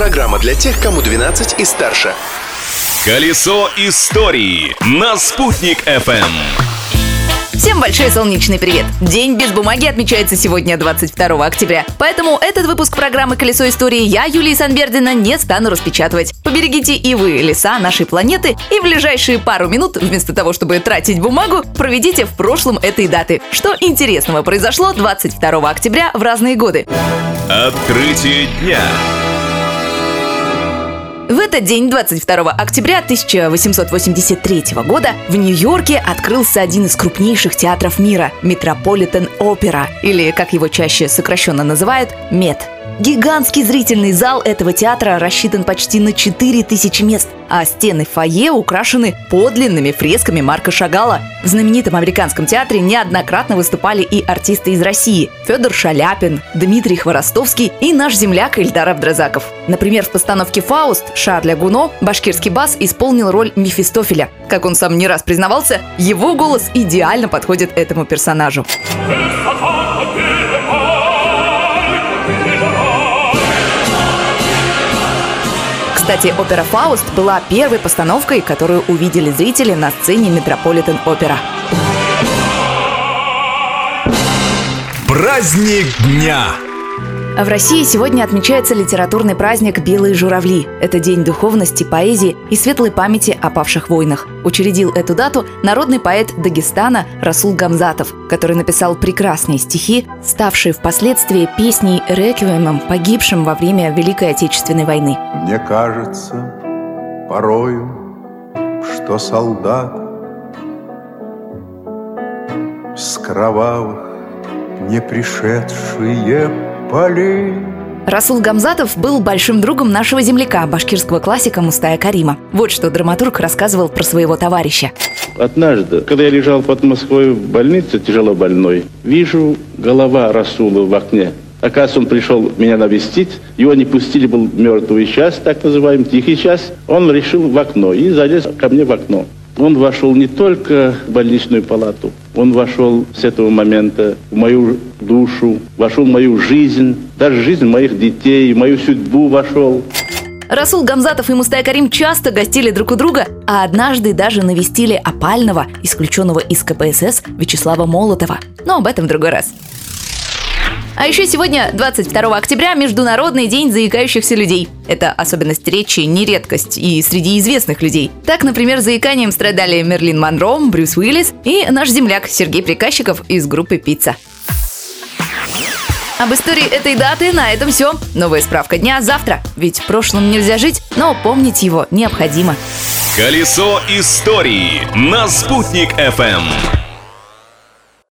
Программа для тех, кому 12 и старше. Колесо истории на «Спутник FM. Всем большой солнечный привет! День без бумаги отмечается сегодня, 22 октября. Поэтому этот выпуск программы «Колесо истории» я, Юлия Санбердина, не стану распечатывать. Поберегите и вы леса нашей планеты и в ближайшие пару минут, вместо того, чтобы тратить бумагу, проведите в прошлом этой даты. Что интересного произошло 22 октября в разные годы? Открытие дня. В этот день, 22 октября 1883 года, в Нью-Йорке открылся один из крупнейших театров мира – Метрополитен Опера, или, как его чаще сокращенно называют, МЕТ. Гигантский зрительный зал этого театра рассчитан почти на 4000 мест, а стены фойе украшены подлинными фресками Марка Шагала. В знаменитом американском театре неоднократно выступали и артисты из России – Федор Шаляпин, Дмитрий Хворостовский и наш земляк Ильдар Абдразаков. Например, в постановке «Фауст» Шарля Гуно башкирский бас исполнил роль Мефистофеля. Как он сам не раз признавался, его голос идеально подходит этому персонажу. Кстати, опера «Фауст» была первой постановкой, которую увидели зрители на сцене Метрополитен Опера. Праздник дня. А в России сегодня отмечается литературный праздник «Белые журавли». Это день духовности, поэзии и светлой памяти о павших воинах. Учредил эту дату народный поэт Дагестана Расул Гамзатов, который написал прекрасные стихи, ставшие впоследствии песней реквиемом погибшим во время Великой Отечественной войны. Мне кажется порою, что солдат С кровавых не пришедшие полей Расул Гамзатов был большим другом нашего земляка, башкирского классика Мустая Карима. Вот что драматург рассказывал про своего товарища. Однажды, когда я лежал под Москвой в больнице, тяжело больной, вижу голова Расула в окне. Оказывается, он пришел меня навестить, его не пустили, был мертвый час, так называемый, тихий час. Он решил в окно и залез ко мне в окно. Он вошел не только в больничную палату, он вошел с этого момента в мою душу, вошел в мою жизнь, даже жизнь моих детей, в мою судьбу вошел. Расул Гамзатов и Мустай Карим часто гостили друг у друга, а однажды даже навестили опального, исключенного из КПСС Вячеслава Молотова. Но об этом в другой раз. А еще сегодня, 22 октября, Международный день заикающихся людей. Это особенность речи не редкость и среди известных людей. Так, например, заиканием страдали Мерлин Монро, Брюс Уиллис и наш земляк Сергей Приказчиков из группы «Пицца». Об истории этой даты на этом все. Новая справка дня завтра. Ведь прошлым нельзя жить, но помнить его необходимо. Колесо истории на «Спутник FM.